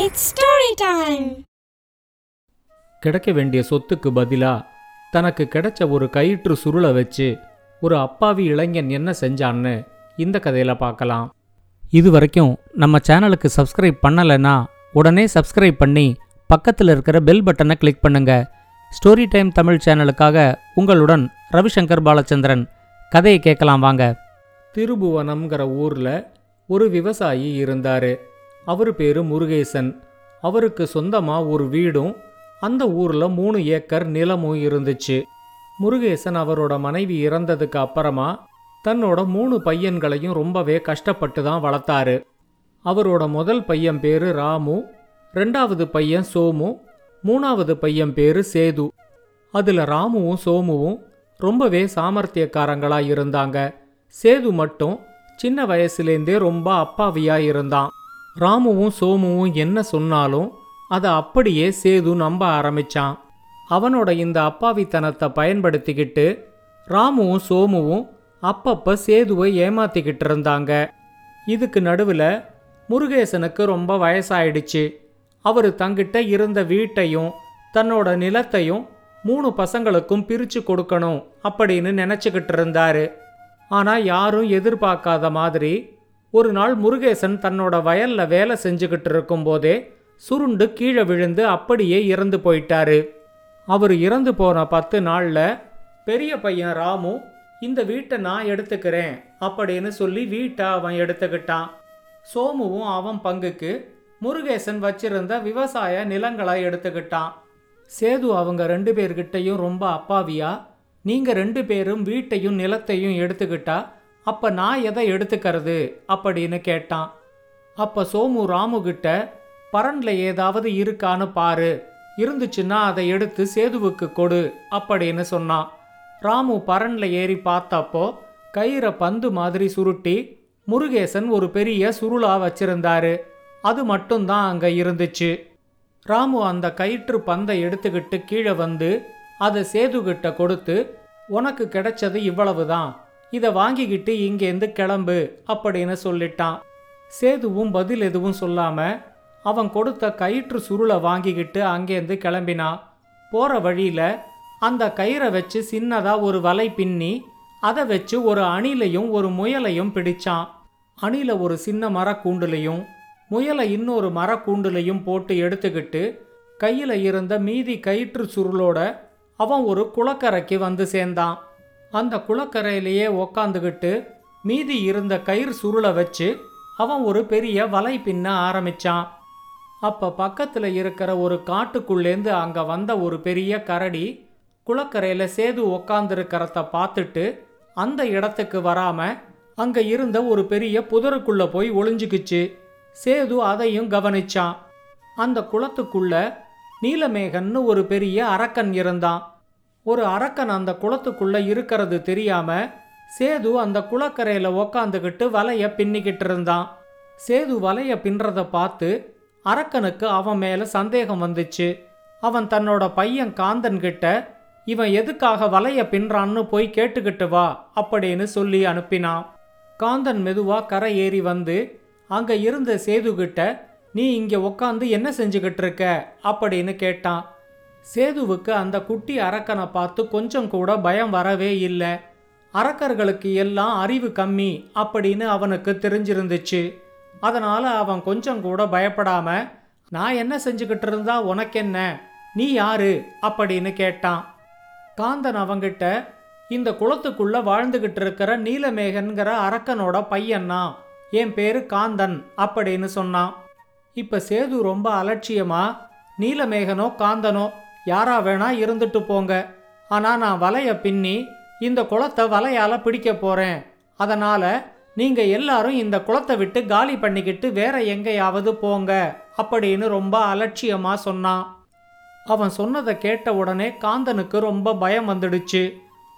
It's story time கிடைக்க வேண்டிய சொத்துக்கு பதிலா தனக்கு கிடைச்ச ஒரு கயிற்று சுருளை வச்சு ஒரு அப்பாவி இளைஞன் என்ன செஞ்சான்னு இந்த கதையில பார்க்கலாம். இது வரைக்கும் நம்ம சேனலுக்கு சப்ஸ்கிரைப் பண்ணலைன்னா உடனே சப்ஸ்கிரைப் பண்ணி பக்கத்தில் இருக்கிற பெல் பட்டனை கிளிக் பண்ணுங்க. ஸ்டோரி டைம் தமிழ் சேனலுக்காக உங்களுடன் ரவிசங்கர் பாலச்சந்திரன். கதையை கேட்கலாம் வாங்க. திருபுவனம்ங்கிற ஊர்ல ஒரு விவசாயி இருந்தாரு. அவர் பேரு முருகேசன். அவருக்கு சொந்தமாக ஒரு வீடும் அந்த ஊரில் மூணு ஏக்கர் நிலமும் இருந்துச்சு. முருகேசன் அவரோட மனைவி இறந்ததுக்கு அப்புறமா தன்னோட மூணு பையன்களையும் ரொம்பவே கஷ்டப்பட்டு தான் வளர்த்தாரு. அவரோட முதல் பையன் பேரு ராமு ரெண்டாவது பையன் சோமு மூணாவது பையன் பேரு சேது. அதில் ராமுவும் சோமுவும் ரொம்பவே சாமர்த்தியக்காரங்களாக இருந்தாங்க. சேது மட்டும் சின்ன வயசுலேருந்தே ரொம்ப அப்பாவியாக இருந்தான். ராமுவும் சோமுவும் என்ன சொன்னாலும் அதை அப்படியே சேது நம்ப ஆரம்பிச்சான். அவனோட இந்த அப்பாவித்தனத்தை பயன்படுத்திக்கிட்டு ராமுவும் சோமுவும் அப்பப்ப சேதுவை ஏமாத்திக்கிட்டு இருந்தாங்க. இதுக்கு நடுவில் முருகேசனுக்கு ரொம்ப வயசாயிடுச்சு. அவர் தங்கிட்ட இருந்த வீட்டையும் தன்னோட நிலத்தையும் மூணு பசங்களுக்கும் பிரிச்சு கொடுக்கணும் அப்படின்னு நினச்சிக்கிட்டு இருந்தாரு. ஆனால் யாரும் எதிர்பார்க்காத மாதிரி ஒரு நாள் முருகேசன் தன்னோட வயல்ல வேலை செஞ்சுக்கிட்டு இருக்கும்போதே சுருண்டு கீழே விழுந்து அப்படியே இறந்து போயிட்டாரு. அவர் இறந்து போன பத்து நாள்ல பெரிய பையன் ராமு இந்த வீட்டை நான் எடுத்துக்கிறேன் அப்படின்னு சொல்லி வீட்டை அவன் எடுத்துக்கிட்டான். சோமுவும் அவன் பங்குக்கு முருகேசன் வச்சிருந்த விவசாய நிலங்களை எடுத்துக்கிட்டான். சேது அவங்க ரெண்டு பேர்கிட்டையும் ரொம்ப அப்பாவியா நீங்க ரெண்டு பேரும் வீட்டையும் நிலத்தையும் எடுத்துக்கிட்டா அப்போ நான் எதை எடுத்துக்கிறது அப்படின்னு கேட்டான். அப்போ சோமு ராமு கிட்ட பரன்ல ஏதாவது இருக்கான்னு பாரு. இருந்துச்சுன்னா அதை எடுத்து சேதுவுக்கு கொடு அப்படின்னு சொன்னான். ராமு பரன்ல ஏறி பார்த்தப்போ கயிறை பந்து மாதிரி சுருட்டி முருகேசன் ஒரு பெரிய சுருளா வச்சிருந்தாரு. அது மட்டும்தான் அங்க இருந்துச்சு. ராமு அந்த கயிற்று பந்தை எடுத்துக்கிட்டு கீழே வந்து அதை சேதுகிட்ட கொடுத்து உனக்கு கிடைச்சது இவ்வளவுதான். இதை வாங்கிக்கிட்டு இங்கேருந்து கிளம்பு அப்படின்னு சொல்லிட்டான். சேதுவும் பதில் எதுவும் சொல்லாம அவன் கொடுத்த கயிற்று சுருளை வாங்கிக்கிட்டு அங்கேருந்து கிளம்பினான் போற வழியில அந்த கயிறை வச்சு சின்னதா ஒரு வலை பின்னி அதை வச்சு ஒரு அணிலையும் ஒரு முயலையும் பிடிச்சான். அணில ஒரு சின்ன மரக்கூண்டுலையும் முயலை இன்னொரு மரக்கூண்டுலையும் போட்டு எடுத்துக்கிட்டு கையில இருந்த மீதி கயிற்று சுருளோட அவன் ஒரு குளக்கரைக்கு வந்து சேர்ந்தான். அந்த குளக்கரையிலேயே உக்காந்துக்கிட்டு மீதி இருந்த கயிறு சுருளை வச்சு அவன் ஒரு பெரிய வலை பின்ன ஆரம்பிச்சான். அப்ப பக்கத்துல இருக்கிற ஒரு காட்டுக்குள்ளேந்து அங்க வந்த ஒரு பெரிய கரடி குளக்கரையில சேது உக்காந்துருக்கிறத பார்த்துட்டு அந்த இடத்துக்கு வராம அங்க இருந்த ஒரு பெரிய புதருக்குள்ள போய் ஒளிஞ்சுக்குச்சு. சேது அதையும் கவனிச்சான். அந்த குளத்துக்குள்ள நீலமேகன்னு ஒரு பெரிய அரக்கன் இருந்தான். ஒரு அரக்கன் அந்த குளத்துக்குள்ள இருக்கிறது தெரியாம சேது அந்த குளக்கரையில உக்காந்துக்கிட்டு வலைய பின்னிக்கிட்டு இருந்தான். சேது வலைய பின்றதை பார்த்து அரக்கனுக்கு அவன் மேல சந்தேகம் வந்துச்சு. அவன் தன்னோட பையன் காந்தன் கிட்ட இவன் எதுக்காக வலைய பின்றான்னு போய் கேட்டுக்கிட்டு வா அப்படின்னு சொல்லி அனுப்பினான். காந்தன் மெதுவா கரை ஏறி வந்து அங்க இருந்த சேதுகிட்ட நீ இங்க உக்காந்து என்ன செஞ்சுக்கிட்டு இருக்க? அப்படின்னு கேட்டான். சேதுவுக்கு அந்த குட்டி அரக்கனை பார்த்து கொஞ்சம் கூட பயம் வரவே இல்லை. அரக்கர்களுக்கு எல்லாம் அறிவு கம்மி அப்படின்னு அவனுக்கு தெரிஞ்சிருந்துச்சு. அதனால் அவன் கொஞ்சம் கூட பயப்படாம நான் என்ன செஞ்சுக்கிட்டு இருந்தா உனக்கென்ன? நீ யாரு? அப்படின்னு கேட்டான். காந்தன் அவங்கிட்ட இந்த குளத்துக்குள்ள வாழ்ந்துகிட்டு இருக்கிற நீலமேகன்கிற அரக்கனோட பையன்னா? என் பேரு காந்தன் அப்படின்னு சொன்னான். இப்ப சேது ரொம்ப அலட்சியமா நீலமேகனோ காந்தனோ? யாரா வேணா இருந்துட்டு போங்க. ஆனால் நான் வலைய பின்னி இந்த குளத்தை வலையால் பிடிக்க போகிறேன் அதனால் நீங்கள் எல்லாரும் இந்த குளத்தை விட்டு காலி பண்ணிக்கிட்டு வேற எங்கேயாவது போங்க அப்படின்னு ரொம்ப அலட்சியமாக சொன்னான். அவன் சொன்னதை கேட்ட உடனே காந்தனுக்கு ரொம்ப பயம் வந்துடுச்சு.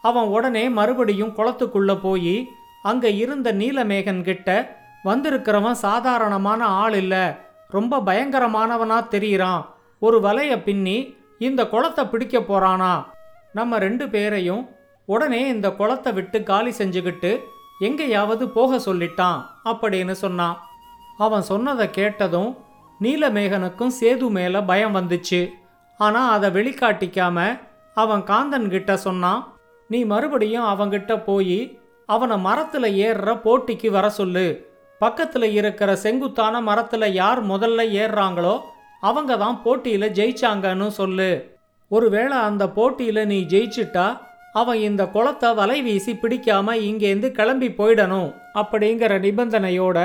அவன் உடனே மறுபடியும் குளத்துக்குள்ளே போய் அங்கே இருந்த நீலமேகன் கிட்ட வந்திருக்கிறவன் சாதாரணமான ஆள் இல்லை ரொம்ப பயங்கரமானவனாக தெரியிறான். ஒரு வலையை பின்னி இந்த குளத்தை பிடிக்க போறானா? நம்ம ரெண்டு பேரையும் உடனே இந்த குளத்தை விட்டு காலி செஞ்சுக்கிட்டு எங்கேயாவது போக சொல்லிட்டான் அப்படின்னு சொன்னான். அவன் சொன்னதை கேட்டதும் நீலமேகனுக்கும் சேது மேலே பயம் வந்துச்சு. ஆனால் அதை வெளிக்காட்டிக்காம அவன் காந்தன் கிட்ட சொன்னான் நீ மறுபடியும் அவங்கிட்ட போய் அவனை மரத்தில் ஏறுற போட்டிக்கு வர சொல்லு. பக்கத்தில் இருக்கிற செங்குத்தான மரத்தில் யார் முதல்ல ஏறுறாங்களோ அவங்க தான் போட்டியில் ஜெயிச்சாங்கன்னு சொல்லு. ஒருவேளை அந்த போட்டியில் நீ ஜெயிச்சிட்டா அவன் இந்த குளத்தை வலை வீசி பிடிக்காம இங்கேருந்து கிளம்பி போயிடணும் அப்படிங்கிற நிபந்தனையோட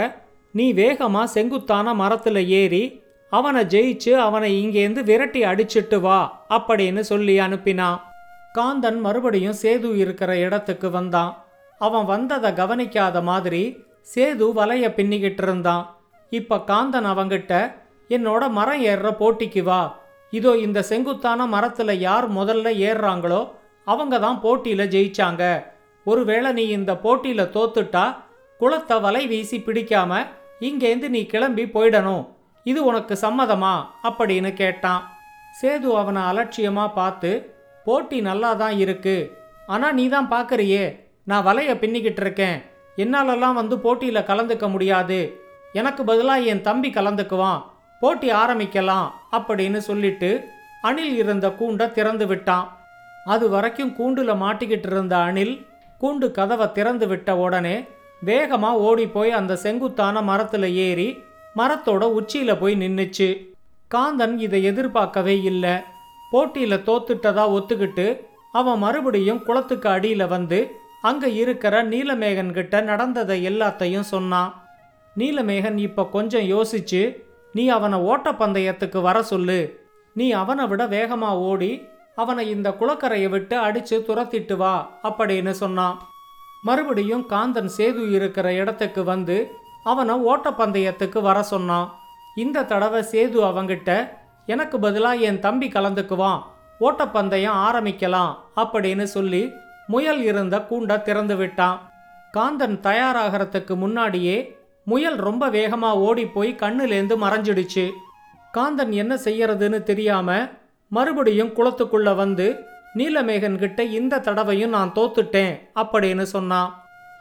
நீ வேகமாக செங்குத்தான மரத்தில் ஏறி அவனை ஜெயிச்சு அவனை இங்கேருந்து விரட்டி அடிச்சிட்டு வா அப்படின்னு சொல்லி அனுப்பினான். காந்தன் மறுபடியும் சேது இருக்கிற இடத்துக்கு வந்தான். அவன் வந்ததை கவனிக்காத மாதிரி சேது வலைய பின்னிக்கிட்டு இருந்தான். இப்போ காந்தன் அவங்கிட்ட என்னோட மரம் ஏறுற போட்டிக்கு வா. இதோ இந்த செங்குத்தான மரத்துல யார் முதல்ல ஏறுறாங்களோ அவங்க தான் போட்டியில ஜெயிச்சாங்க. ஒருவேளை நீ இந்த போட்டியில தோத்துட்டா குளத்தை வலை வீசி பிடிக்காம இங்கேருந்து நீ கிளம்பி போயிடணும். இது உனக்கு சம்மதமா? அப்படின்னு கேட்டான். சேது அவனை அலட்சியமா பார்த்து போட்டி நல்லா தான் இருக்கு. ஆனா நீ தான் பார்க்கறியே நான் வலைய பின்னிக்கிட்டு இருக்கேன். என்னாலெல்லாம் வந்து போட்டியில கலந்துக்க முடியாது. எனக்கு பதிலாக என் தம்பி கலந்துக்குவான். போட்டி ஆரம்பிக்கலாம் அப்படின்னு சொல்லிட்டு அணில் இருந்த கூண்டை திறந்து விட்டான். அது வரைக்கும் கூண்டுல மாட்டிக்கிட்டு இருந்த அணில் கூண்டு கதவை திறந்து விட்ட உடனே வேகமாக ஓடி போய் அந்த செங்குத்தான மரத்தில் ஏறி மரத்தோட உச்சியில் போய் நின்றுச்சு காந்தன் இதை எதிர்பார்க்கவே இல்லை. போட்டியில் தோத்துட்டதா ஒத்துக்கிட்டு அவன் மறுபடியும் குளத்துக்கு அடியில் வந்து அங்கே இருக்கிற நீலமேகன்கிட்ட நடந்ததை எல்லாத்தையும் சொன்னான். நீலமேகன் இப்போ கொஞ்சம் யோசிச்சு நீ அவனை ஓட்டப்பந்தயத்துக்கு வர சொல்லு. நீ அவனை விட வேகமா ஓடி அவனை இந்த குளக்கரையை விட்டு அடிச்சு துரத்திட்டு வா அப்படின்னு சொன்னான். மறுபடியும் காந்தன் சேது இருக்கிற இடத்துக்கு வந்து அவனை ஓட்டப்பந்தயத்துக்கு வர சொன்னான். இந்த தடவை சேது அவங்கிட்ட எனக்கு பதிலாக என் தம்பி கலந்துக்குவான் ஓட்டப்பந்தயம் ஆரம்பிக்கலாம் அப்படின்னு சொல்லி முயல் இருந்த கூண்டை திறந்து விட்டான். காந்தன் தயாராகிறதுக்கு முன்னாடியே முயல் ரொம்ப வேகமாக ஓடி போய் கண்ணுலேருந்து மறைஞ்சிடுச்சு. காந்தன் என்ன செய்யறதுன்னு தெரியாம மறுபடியும் குளத்துக்குள்ள வந்து நீலமேகன் கிட்ட இந்த தடவையும் நான் தோத்துட்டேன் அப்படின்னு சொன்னான்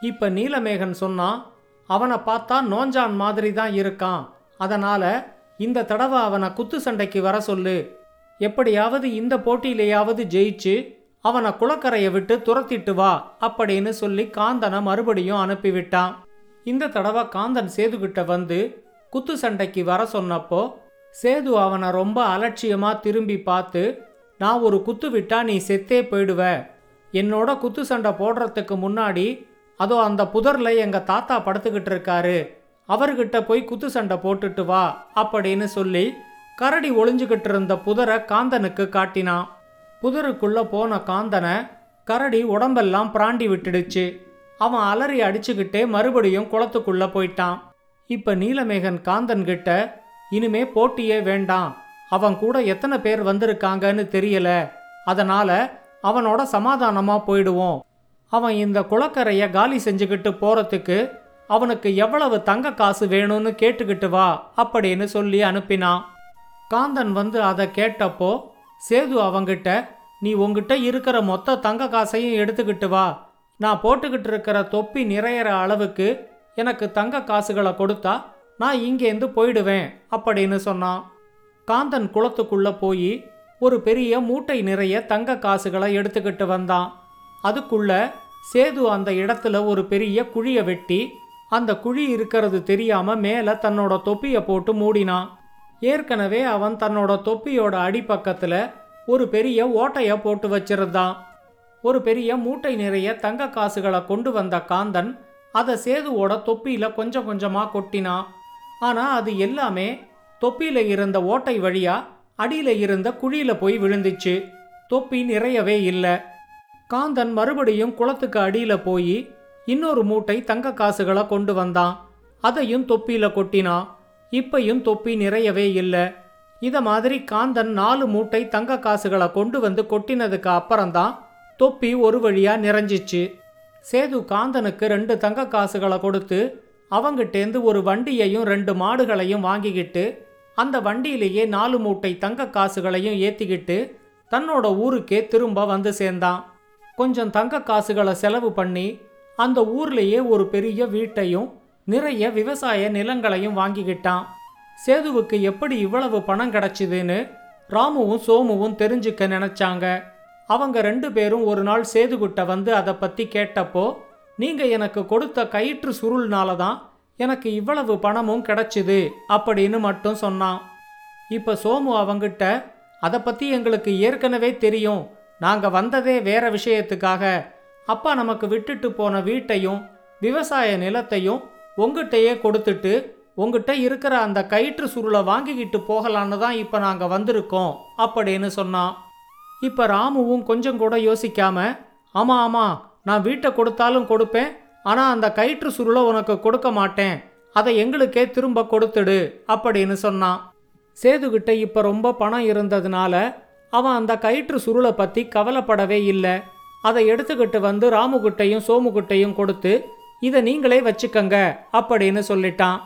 இப்ப நீலமேகன் சொன்னான் அவனை பார்த்தா நோஞ்சான் மாதிரி தான் இருக்கான். அதனால இந்த தடவை அவனை குத்து சண்டைக்கு வர சொல்லு. எப்படியாவது இந்த போட்டியிலேயாவது ஜெயிச்சு அவனை குளக்கரையை விட்டு துரத்திட்டு வா அப்படின்னு சொல்லி காந்தனை மறுபடியும் அனுப்பிவிட்டான். இந்த தடவை காந்தன் சேதுக்கிட்ட வந்து குத்து சண்டைக்கு வர சொன்னப்போ சேது அவனை ரொம்ப அலட்சியமா திரும்பி பார்த்து நான் ஒரு குத்து விட்டா நீ செத்தே போயிடுவ. என்னோட குத்து சண்டை போடுறதுக்கு முன்னாடி அதோ அந்த புதர்ல எங்க தாத்தா படுத்துக்கிட்டு இருக்காரு. அவர்கிட்ட போய் குத்து சண்டை போட்டுட்டு வா அப்படின்னு சொல்லி கரடி ஒளிஞ்சுக்கிட்டு இருந்த புதரை காந்தனுக்கு காட்டினான். புதருக்குள்ள போன காந்தனை கரடி உடம்பெல்லாம் பிராண்டி விட்டுடுச்சு. அவன் அலறி அடிச்சுக்கிட்டே மறுபடியும் குளத்துக்குள்ள போயிட்டான். இப்ப நீலமேகன் காந்தன் கிட்ட இனிமே போட்டியே வேண்டாம். அவன் கூட எத்தனை பேர் வந்திருக்காங்கன்னு தெரியல. அதனால அவனோட சமாதானமா போயிடுவோம். அவன் இந்த குளக்கரைய காலி செஞ்சுக்கிட்டு போறதுக்கு அவனுக்கு எவ்வளவு தங்க காசு வேணும்னு கேட்டுக்கிட்டு வா அப்படின்னு சொல்லி அனுப்பினான். காந்தன் வந்து அதை கேட்டப்போ சேது அவங்கிட்ட நீ உங்ககிட்ட இருக்கிற மொத்த தங்க காசையும் எடுத்துக்கிட்டு வா. நான் போட்டுக்கிட்டு இருக்கிற தொப்பி நிறையிற அளவுக்கு எனக்கு தங்க காசுகளை கொடுத்தா நான் இங்கேருந்து போயிடுவேன் அப்படின்னு சொன்னான். காந்தன் குளத்துக்குள்ளே போய் ஒரு பெரிய மூட்டை நிறைய தங்க காசுகளை எடுத்துக்கிட்டு வந்தான். அதுக்குள்ள சேது அந்த இடத்துல ஒரு பெரிய குழியை வெட்டி அந்த குழி இருக்கிறது தெரியாம மேலே தன்னோட தொப்பியை போட்டு மூடினான். ஏற்கனவே அவன் தன்னோட தொப்பியோட அடிப்பக்கத்தில் ஒரு பெரிய ஓட்டைய போட்டு வச்சிருந்தான். ஒரு பெரிய மூட்டை நிறைய தங்க காசுகளை கொண்டு வந்த காந்தன் அதை சேதுவோட தொப்பியில கொஞ்சம் கொஞ்சமா கொட்டினான் ஆனா அது எல்லாமே தொப்பியில இருந்த ஓட்டை வழியா அடியில இருந்த குழியில போய் விழுந்துச்சு. தொப்பி நிறையவே இல்லை. காந்தன் மறுபடியும் குளத்துக்கு அடியில போய் இன்னொரு மூட்டை தங்க காசுகளை கொண்டு வந்தான். அதையும் தொப்பியில கொட்டினான் இப்பையும் தொப்பி நிறையவே இல்லை. இத மாதிரி காந்தன் நாலு மூட்டை தங்க காசுகளை கொண்டு வந்து கொட்டினதுக்கு அப்புறம்தான் தொப்பி ஒரு வழியாக நிறைஞ்சிச்சு. சேது காந்தனுக்கு ரெண்டு தங்க காசுகளை கொடுத்து அவங்கிட்டேந்து ஒரு வண்டியையும் ரெண்டு மாடுகளையும் வாங்கிக்கிட்டு அந்த வண்டியிலேயே நாலு மூட்டை தங்க காசுகளையும் ஏற்றிக்கிட்டு தன்னோட ஊருக்கே திரும்ப வந்து சேர்ந்தான். கொஞ்சம் தங்க காசுகளை செலவு பண்ணி அந்த ஊர்லேயே ஒரு பெரிய வீட்டையும் நிறைய விவசாய நிலங்களையும் வாங்கிக்கிட்டான். சேதுவுக்கு எப்படி இவ்வளவு பணம் கிடைச்சிதுன்னு ராமுவும் சோமுவும் தெரிஞ்சுக்க நினைச்சாங்க. அவங்க ரெண்டு பேரும் ஒரு நாள் சேதுகிட்ட வந்து அதை பற்றி கேட்டப்போ நீங்கள் எனக்கு கொடுத்த கயிற்று சுருள்னால தான் எனக்கு இவ்வளவு பணமும் கிடைச்சிது அப்படின்னு மட்டும் சொன்னான். இப்போ சோமு அவங்கிட்ட அதை பற்றி எங்களுக்கு ஏற்கனவே தெரியும். நாங்கள் வந்ததே வேற விஷயத்துக்காக. அப்பா நமக்கு விட்டுட்டு போன வீட்டையும் விவசாய நிலத்தையும் உங்ககிட்டயே கொடுத்துட்டு உங்ககிட்ட இருக்கிற அந்த கயிற்று சுருளை வாங்கிக்கிட்டு போகலான்னு தான் இப்போ நாங்கள் வந்திருக்கோம் அப்படின்னு சொன்னான். இப்போ ராமுவும் கொஞ்சம் கூட யோசிக்காம ஆமாம் ஆமாம் நான் வீட்டை கொடுத்தாலும் கொடுப்பேன் ஆனால் அந்த கயிற்று சுருளை உனக்கு கொடுக்க மாட்டேன். அதை எங்களுக்கே திரும்ப கொடுத்துடு அப்படின்னு சொன்னான். சேதுகிட்ட இப்போ ரொம்ப பணம் இருந்ததுனால அவன் அந்த கயிற்று சுருளை பற்றி கவலைப்படவே இல்லை. அதை எடுத்துக்கிட்டு வந்து ராமுகிட்டையும் சோமுகிட்டையும் கொடுத்து இதை நீங்களே வச்சுக்கங்க அப்படின்னு சொல்லிட்டான்.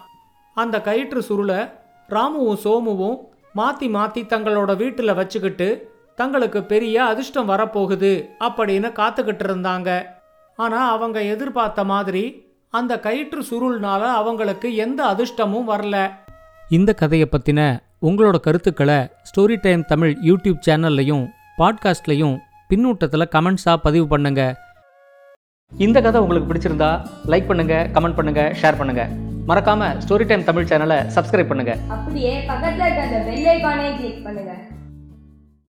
அந்த கயிற்று சுருளை ராமுவும் சோமுவும் மாற்றி மாற்றி தங்களோட வீட்டில் வச்சுக்கிட்டு தங்களுக்கு பெரிய அதிர்ஷ்டம் வரப்போகுது அப்படின்னு காத்துக்கிட்டு இருந்தாங்க. ஆனால் அவங்க எதிர்பார்த்த மாதிரி அந்த கயிற்று சுருள்னால அவங்களுக்கு எந்த அதிர்ஷ்டமும் வரல. இந்த கதையை பற்றின உங்களோட கருத்துக்களை ஸ்டோரி டைம் தமிழ் யூடியூப் சேனல்லையும் பாட்காஸ்ட்லையும் பின்னூட்டத்தில் கமெண்ட்ஸாக பதிவு பண்ணுங்க. இந்த கதை உங்களுக்கு பிடிச்சிருந்தா லைக் பண்ணுங்க கமெண்ட் பண்ணுங்க ஷேர் பண்ணுங்க. மறக்காம ஸ்டோரி டைம் தமிழ் சேனலை சப்ஸ்கிரைப் பண்ணுங்க. அப்படியே பக்கத்துல இருக்க அந்த பெல் ஐகானை கிளிக் பண்ணுங்க.